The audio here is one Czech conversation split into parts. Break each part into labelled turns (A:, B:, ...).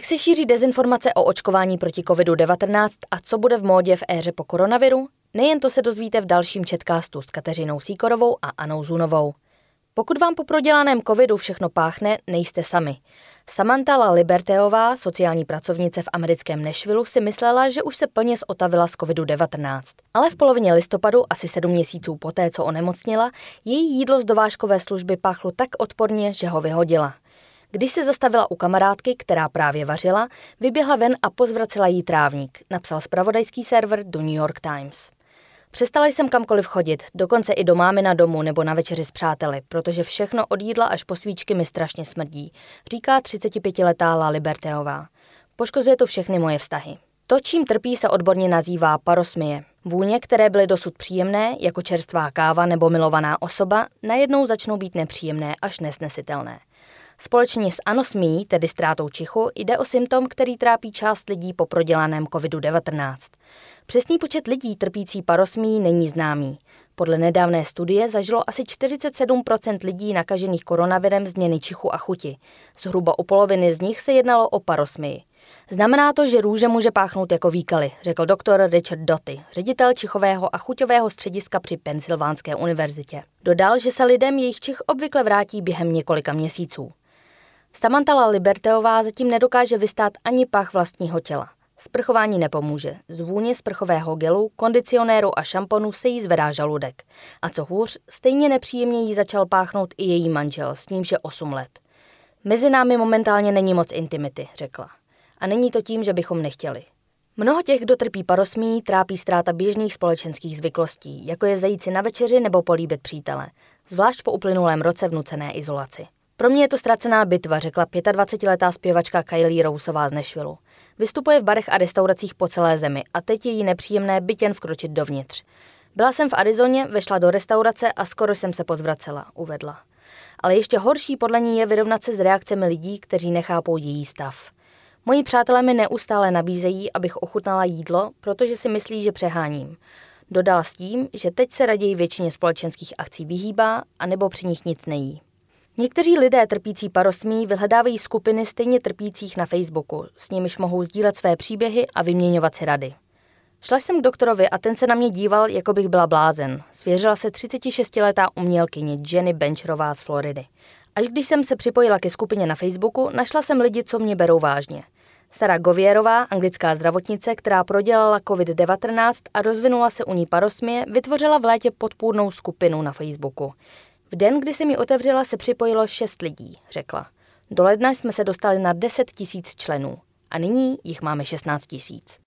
A: Jak se šíří dezinformace o očkování proti COVID-19 a co bude v módě v éře po koronaviru? Nejen to se dozvíte v dalším četkástu s Kateřinou Síkorovou a Anou Zunovou. Pokud vám po prodělaném covidu všechno páchne, nejste sami. Samantha La Liberteová, sociální pracovnice v americkém Nashville, si myslela, že už se plně zotavila z covidu-19. Ale v polovině listopadu, asi sedm měsíců poté, co onemocnila, její jídlo z dovážkové služby páchlo tak odporně, že ho vyhodila. Když se zastavila u kamarádky, která právě vařila, vyběhla ven a pozvracela jí trávník, napsal spravodajský server do New York Times. Přestala jsem kamkoliv chodit, dokonce i do mámy na domu nebo na večeři s přáteli, protože všechno od jídla až po svíčky mi strašně smrdí, říká 35-letá La Liberteová. Poškozuje to všechny moje vztahy. To, čím trpí, se odborně nazývá parosmie. Vůně, které byly dosud příjemné, jako čerstvá káva nebo milovaná osoba, najednou začnou být nepříjemné až nesnesitelné. Společně s anosmií, tedy ztrátou čichu, jde o symptom, který trápí část lidí po prodělaném COVID-19. Přesný počet lidí trpící parosmí není známý. Podle nedávné studie zažilo asi 47% lidí nakažených koronavirem změny čichu a chuti. Zhruba u poloviny z nich se jednalo o parosmii. Znamená to, že růže může páchnout jako výkaly, řekl doktor Richard Doty, ředitel čichového a chuťového střediska při Pensylvánské univerzitě. Dodal, že se lidem jejich čich obvykle vrátí během několika měsíců. Samantala Liberteová zatím nedokáže vystát ani pach vlastního těla. Sprchování nepomůže. Z vůně sprchového gelu, kondicionéru a šamponu se jí zvedá žaludek. A co hůř, stejně nepříjemně jí začal páchnout i její manžel, s nímž je 8 let. Mezi námi momentálně není moc intimity, řekla. A není to tím, že bychom nechtěli. Mnoho těch, kdo trpí parosmí, trápí ztráta běžných společenských zvyklostí, jako je zajít si na večeři nebo políbit přítele, zvlášť po uplynulém roce vnucené izolaci. Pro mě je to ztracená bitva, řekla 25-letá zpěvačka Kylie Rousová z Nešvilu. Vystupuje v barech a restauracích po celé zemi a teď je jí nepříjemné byt jen vkročit dovnitř. Byla jsem v Arizoně, vešla do restaurace a skoro jsem se pozvracela, uvedla. Ale ještě horší podle ní je vyrovnat se s reakcemi lidí, kteří nechápou její stav. Moji přátelé mi neustále nabízejí, abych ochutnala jídlo, protože si myslí, že přeháním. Dodala s tím, že teď se raději většině společenských akcí vyhýbá, anebo při nich nic nejí. Někteří lidé trpící parosmí vyhledávají skupiny stejně trpících na Facebooku, s nimiž mohou sdílet své příběhy a vyměňovat si rady. Šla jsem k doktorovi a ten se na mě díval, jako bych byla blázen. Svěřila se 36-letá umělkyně Jenny Bencherová z Floridy. Až když jsem se připojila ke skupině na Facebooku, našla jsem lidi, co mě berou vážně. Sara Govierová, anglická zdravotnice, která prodělala COVID-19 a rozvinula se u ní parosmie, vytvořila v létě podpůrnou skupinu na Facebooku. V den, kdy se mi otevřela, se připojilo šest lidí, řekla. Do ledna jsme se dostali na 10 tisíc členů a nyní jich máme 16 tisíc.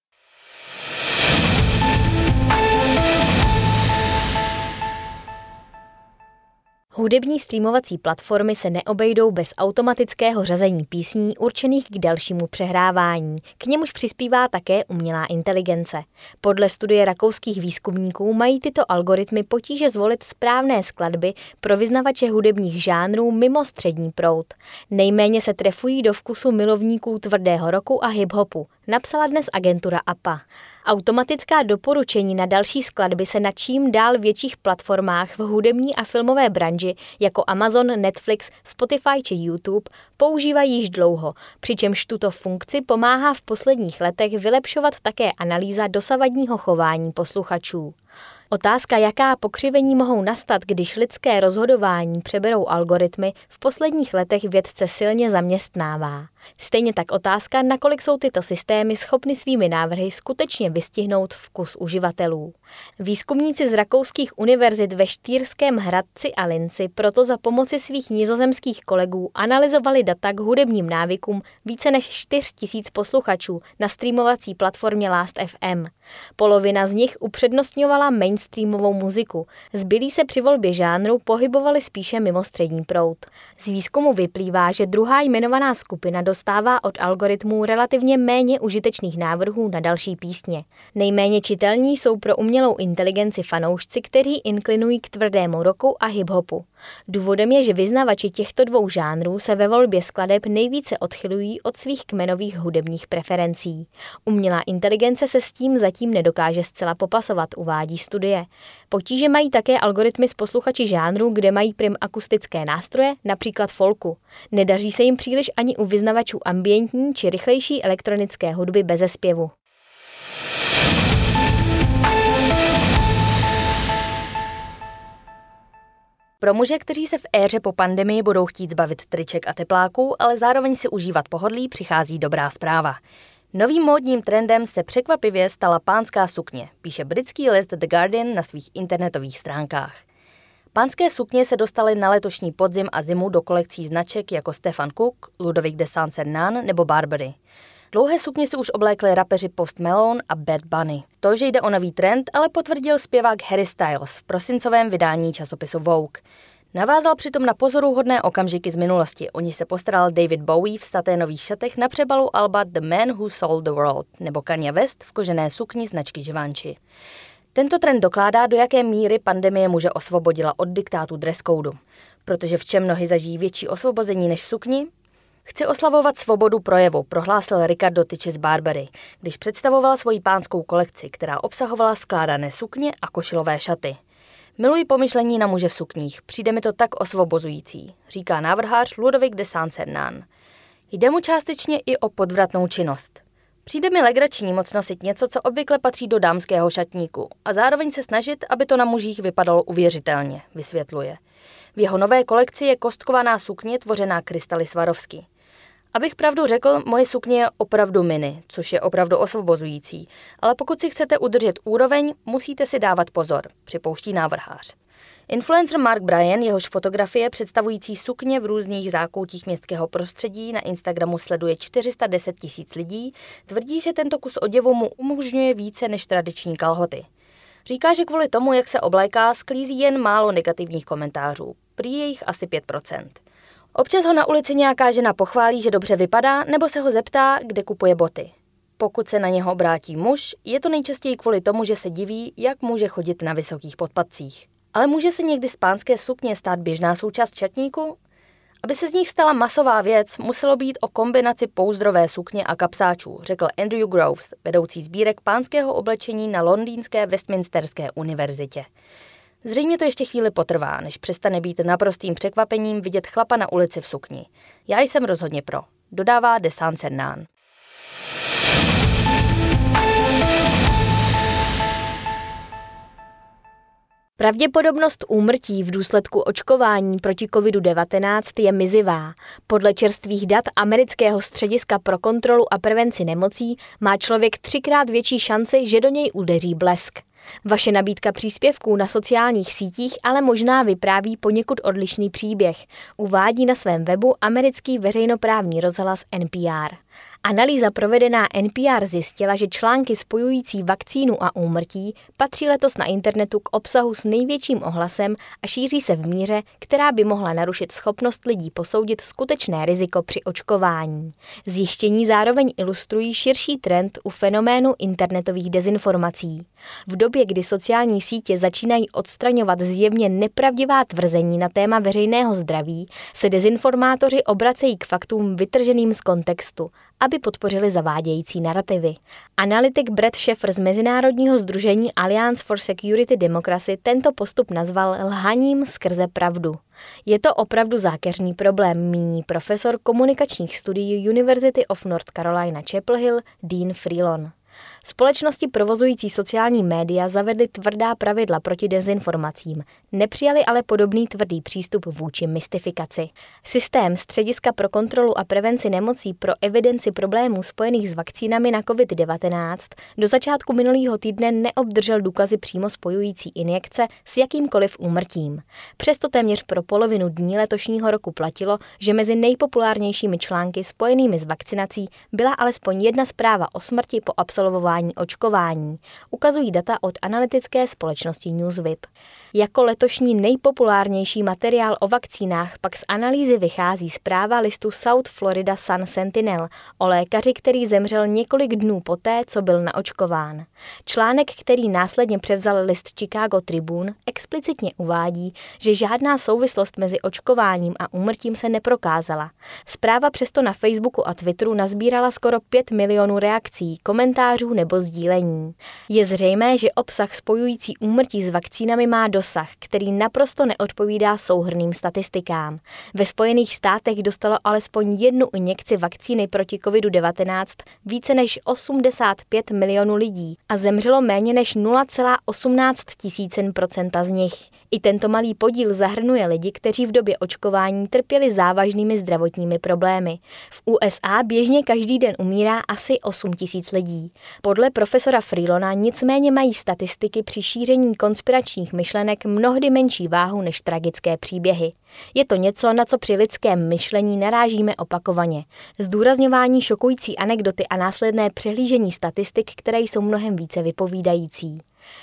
B: Hudební streamovací platformy se neobejdou bez automatického řazení písní určených k dalšímu přehrávání. K němuž přispívá také umělá inteligence. Podle studie rakouských výzkumníků mají tyto algoritmy potíže zvolit správné skladby pro vyznavače hudebních žánrů mimo střední proud. Nejméně se trefují do vkusu milovníků tvrdého roku a hip-hopu, napsala dnes agentura APA. Automatická doporučení na další skladby se na čím dál větších platformách v hudební a filmové branži jako Amazon, Netflix, Spotify či YouTube používají již dlouho, přičemž tuto funkci pomáhá v posledních letech vylepšovat také analýza dosavadního chování posluchačů. Otázka, jaká pokřivení mohou nastat, když lidské rozhodování přeberou algoritmy, v posledních letech vědce silně zaměstnává. Stejně tak otázka, nakolik jsou tyto systémy schopny svými návrhy skutečně vystihnout vkus uživatelů. Výzkumníci z rakouských univerzit ve Štýrském Hradci a Linci proto za pomoci svých nizozemských kolegů analyzovali data k hudebním návykům více než 4 tisíc posluchačů na streamovací platformě Last.fm. Polovina z nich upřednostňovala mainstreamovou muziku, zbylí se při volbě žánru pohybovali spíše mimo střední proud. Z výzkumu vyplývá, že druhá jmenovaná skupina do dostává od algoritmů relativně méně užitečných návrhů na další písně. Nejméně čitelní jsou pro umělou inteligenci fanoušci, kteří inklinují k tvrdému roku a hip-hopu. Důvodem je, že vyznavači těchto dvou žánrů se ve volbě skladeb nejvíce odchylují od svých kmenových hudebních preferencí. Umělá inteligence se s tím zatím nedokáže zcela popasovat, uvádí uvádí studie. Potíže mají také algoritmy s posluchači žánru, kde mají prim akustické nástroje, například folku. Nedaří se jim příliš ani u vyznavačů ambientní či rychlejší elektronické hudby bez zpěvu.
A: Pro muže, kteří se v éře po pandemii budou chtít zbavit triček a tepláků, ale zároveň si užívat pohodlí, přichází dobrá zpráva. Novým módním trendem se překvapivě stala pánská sukně, píše britský list The Guardian na svých internetových stránkách. Pánské sukně se dostaly na letošní podzim a zimu do kolekcí značek jako Stefan Cook, Ludovic de Saint-Cernan nebo Barbery. Dlouhé sukně si už oblékli rapeři Post Malone a Bad Bunny. To, že jde o nový trend, ale potvrdil zpěvák Harry Styles v prosincovém vydání časopisu Vogue. Navázal přitom na pozoruhodné okamžiky z minulosti, o ní se postaral David Bowie v saténových šatech na přebalu alba The Man Who Sold the World nebo Kanye West v kožené sukni značky Givenchy. Tento trend dokládá, do jaké míry pandemie muže osvobodila od diktátu dress code. Protože v čem nohy zažijí větší osvobození než v sukni? Chci oslavovat svobodu projevu, prohlásil Ricardo Tyči z Barbery, když představoval svoji pánskou kolekci, která obsahovala skládané sukně a košilové šaty. Miluji pomyšlení na muže v sukních, přijde mi to tak osvobozující, říká návrhář Ludovic de Saint-Cernan. Jde mu částečně i o podvratnou činnost. Přijde mi legrační moc nosit něco, co obvykle patří do dámského šatníku a zároveň se snažit, aby to na mužích vypadalo uvěřitelně, vysvětluje. V jeho nové kolekci je kostkovaná sukně tvořená krystaly Svarovsky. Abych pravdu řekl, moje sukně je opravdu mini, což je opravdu osvobozující, ale pokud si chcete udržet úroveň, musíte si dávat pozor, připouští návrhář. Influencer Mark Bryan, jehož fotografie představující sukně v různých zákoutích městského prostředí na Instagramu sleduje 410 tisíc lidí, tvrdí, že tento kus oděvu mu umožňuje více než tradiční kalhoty. Říká, že kvůli tomu, jak se obléká, sklízí jen málo negativních komentářů, prý je jich asi 5%. Občas ho na ulici nějaká žena pochválí, že dobře vypadá, nebo se ho zeptá, kde kupuje boty. Pokud se na něho obrátí muž, je to nejčastěji kvůli tomu, že se diví, jak může chodit na vysokých podpadcích. Ale může se někdy z pánské sukně stát běžná součást čatníku? Aby se z nich stala masová věc, muselo být o kombinaci pouzdrové sukně a kapsáčů, řekl Andrew Groves, vedoucí sbírek pánského oblečení na londýnské Westminsterské univerzitě. Zřejmě to ještě chvíli potrvá, než přestane být naprostým překvapením vidět chlapa na ulici v sukni. Já jsem rozhodně pro, dodává Desan Cernán.
B: Pravděpodobnost úmrtí v důsledku očkování proti COVID-19 je mizivá. Podle čerstvých dat Amerického střediska pro kontrolu a prevenci nemocí má člověk třikrát větší šanci, že do něj udeří blesk. Vaše nabídka příspěvků na sociálních sítích ale možná vypráví poněkud odlišný příběh, uvádí na svém webu americký veřejnoprávní rozhlas NPR. Analýza provedená NPR zjistila, že články spojující vakcínu a úmrtí patří letos na internetu k obsahu s největším ohlasem a šíří se v míře, která by mohla narušit schopnost lidí posoudit skutečné riziko při očkování. Zjištění zároveň ilustrují širší trend u fenoménu internetových dezinformací. V době, kdy sociální sítě začínají odstraňovat zjevně nepravdivá tvrzení na téma veřejného zdraví, se dezinformátoři obracejí k faktům vytrženým z kontextu aby podpořili zavádějící narrativy. Analytik Brett Schaeffer z Mezinárodního združení Alliance for Security Democracy tento postup nazval lhaním skrze pravdu. Je to opravdu zákeřný problém, míní profesor komunikačních studií University of North Carolina Chapel Hill Dean Freelon. Společnosti provozující sociální média zavedly tvrdá pravidla proti dezinformacím, nepřijali ale podobný tvrdý přístup vůči mystifikaci. Systém Střediska pro kontrolu a prevenci nemocí pro evidenci problémů spojených s vakcínami na COVID-19 do začátku minulého týdne neobdržel důkazy přímo spojující injekce s jakýmkoliv úmrtím. Přesto téměř pro polovinu dní letošního roku platilo, že mezi nejpopulárnějšími články spojenými s vakcinací byla alespoň jedna zpráva o smrti po absolvování absolvování očkování, ukazují data od analytické společnosti Newswip. Jako letošní nejpopulárnější materiál o vakcínách pak z analýzy vychází zpráva listu South Florida Sun Sentinel o lékaři, který zemřel několik dnů poté, co byl naočkován. Článek, který následně převzal list Chicago Tribune, explicitně uvádí, že žádná souvislost mezi očkováním a úmrtím se neprokázala. Zpráva přesto na Facebooku a Twitteru nazbírala skoro 5 milionů reakcí, komentářů komentářů nebo sdílení. Je zřejmé, že obsah spojující úmrtí s vakcínami má dosah, který naprosto neodpovídá souhrným statistikám. Ve Spojených státech dostalo alespoň jednu injekci vakcíny proti COVID-19 více než 85 milionů lidí a zemřelo méně než 0,18 tisícin procenta z nich. I tento malý podíl zahrnuje lidi, kteří v době očkování trpěli závažnými zdravotními problémy. V USA běžně každý den umírá asi 8 tisíc lidí. Podle profesora Freelona nicméně mají statistiky při šíření konspiračních myšlenek mnohdy menší váhu než tragické příběhy. Je to něco, na co při lidském myšlení narážíme opakovaně. Zdůrazňování šokující anekdoty a následné přehlížení statistik, které jsou mnohem více vypovídající.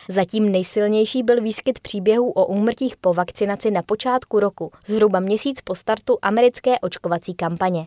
B: Zatím nejsilnější byl výskyt příběhů o úmrtích po vakcinaci na počátku roku, zhruba měsíc po startu americké očkovací kampaně.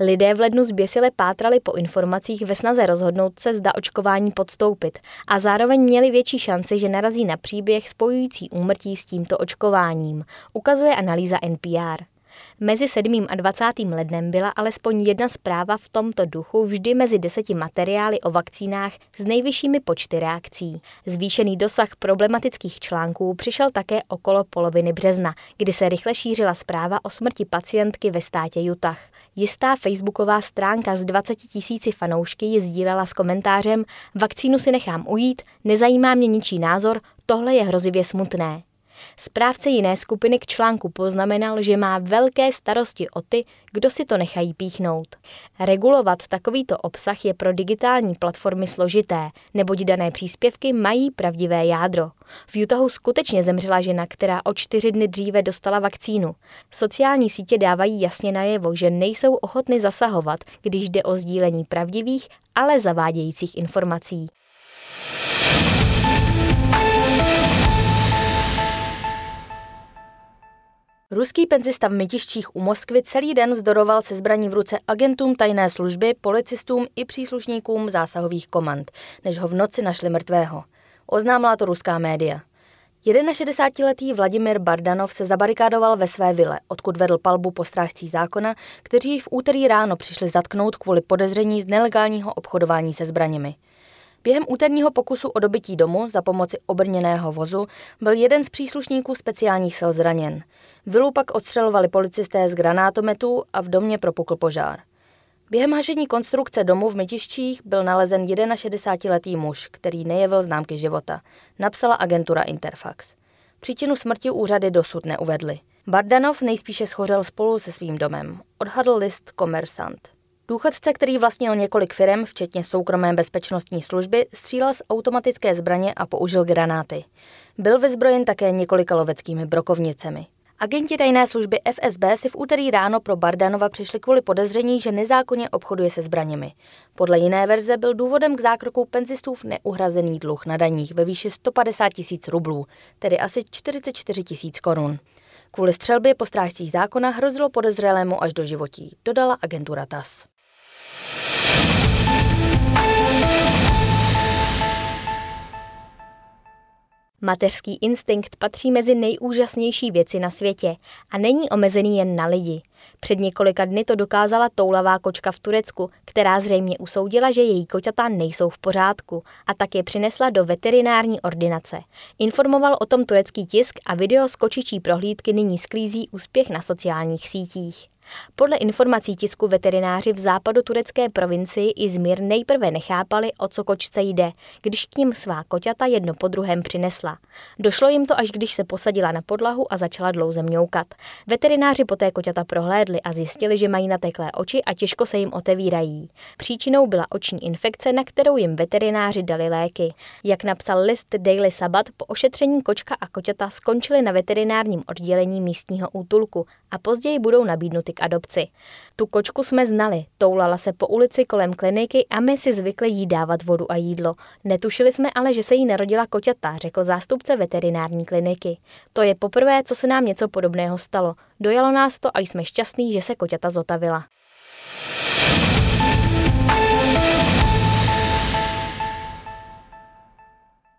B: Lidé v lednu zběsile pátrali po informacích ve snaze rozhodnout se, zda očkování podstoupit a zároveň měli větší šanci, že narazí na příběh spojující úmrtí s tímto očkováním, ukazuje analýza NPR. Mezi 7. a 20. lednem byla alespoň jedna zpráva v tomto duchu vždy mezi deseti materiály o vakcínách s nejvyššími počty reakcí. Zvýšený dosah problematických článků přišel také okolo poloviny března, kdy se rychle šířila zpráva o smrti pacientky ve státě Utah. Jistá facebooková stránka s 20 tisíci fanoušky ji sdílela s komentářem Vakcínu si nechám ujít, nezajímá mě ničí názor, tohle je hrozivě smutné. Správce jiné skupiny k článku poznamenal, že má velké starosti o ty, kdo si to nechají píchnout. Regulovat takovýto obsah je pro digitální platformy složité, neboť dané příspěvky mají pravdivé jádro. V Utahu skutečně zemřela žena, která o čtyři dny dříve dostala vakcínu. Sociální sítě dávají jasně najevo, že nejsou ochotny zasahovat, když jde o sdílení pravdivých, ale zavádějících informací.
A: Ruský penzista v Mytiščích u Moskvy celý den vzdoroval se zbraní v ruce agentům tajné služby, policistům i příslušníkům zásahových komand, než ho v noci našli mrtvého. Oznámila to ruská média. 61-letý Vladimir Bardanov se zabarikádoval ve své vile, odkud vedl palbu po strážcí zákona, kteří v úterý ráno přišli zatknout kvůli podezření z nelegálního obchodování se zbraněmi. Během úterního pokusu o dobytí domu za pomoci obrněného vozu byl jeden z příslušníků speciálních sil zraněn. Vilu pak odstřelovali policisté z granátometů a v domě propukl požár. Během hašení konstrukce domu v Mytiščích byl nalezen 61-letý muž, který nejevil známky života, napsala agentura Interfax. Příčinu smrti úřady dosud neuvedly. Bardanov nejspíše schořel spolu se svým domem, odhadl list Komersant. Důchodce, který vlastnil několik firm, včetně soukromé bezpečnostní služby, střílel z automatické zbraně a použil granáty. Byl vyzbrojen také několika loveckými brokovnicemi. Agenti tajné služby FSB si v úterý ráno pro Bardanova přišli kvůli podezření, že nezákonně obchoduje se zbraněmi. Podle jiné verze byl důvodem k zákroku penzistův neuhrazený dluh na daních ve výši 150 tisíc rublů, tedy asi 44 tisíc korun. Kvůli střelbě po strážcích zákona hrozilo podezřelému až do životí, dodala agentura TAS.
B: Mateřský instinkt patří mezi nejúžasnější věci na světě a není omezený jen na lidi. Před několika dny to dokázala toulavá kočka v Turecku, která zřejmě usoudila, že její koťata nejsou v pořádku a tak je přinesla do veterinární ordinace. Informoval o tom turecký tisk a video z kočičí prohlídky nyní sklízí úspěch na sociálních sítích. Podle informací tisku veterináři v západu turecké provincii Izmir nejprve nechápali, o co kočce jde, když k ním svá koťata jedno po druhém přinesla. Došlo jim to, až když se posadila na podlahu a začala dlouze mňoukat. Veterináři poté koťata prohlédli a zjistili, že mají nateklé oči a těžko se jim otevírají. Příčinou byla oční infekce, na kterou jim veterináři dali léky. Jak napsal list Daily Sabbath, po ošetření kočka a koťata skončili na veterinárním oddělení místního útulku a později budou nabídnuty k adopci. Tu kočku jsme znali, toulala se po ulici kolem kliniky a my si zvykli jí dávat vodu a jídlo. Netušili jsme ale, že se jí narodila koťata, řekl zástupce veterinární kliniky. To je poprvé, co se nám něco podobného stalo. Dojalo nás to a jsme šťastní, že se koťata zotavila.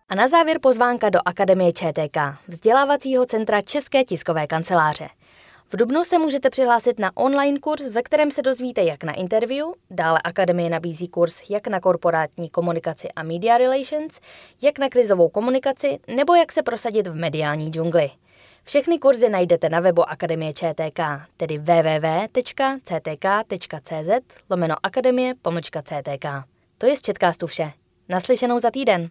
A: A na závěr pozvánka do Akademie ČTK, vzdělávacího centra České tiskové kanceláře. V Dubnu se můžete přihlásit na online kurz, ve kterém se dozvíte jak na interview, dále Akademie nabízí kurz jak na korporátní komunikaci a media relations, jak na krizovou komunikaci nebo jak se prosadit v mediální džungli. Všechny kurzy najdete na webu Akademie ČTK, tedy www.ctk.cz lomeno akademie pomlčka CTK. To je z Četkástu vše. Naslyšenou za týden.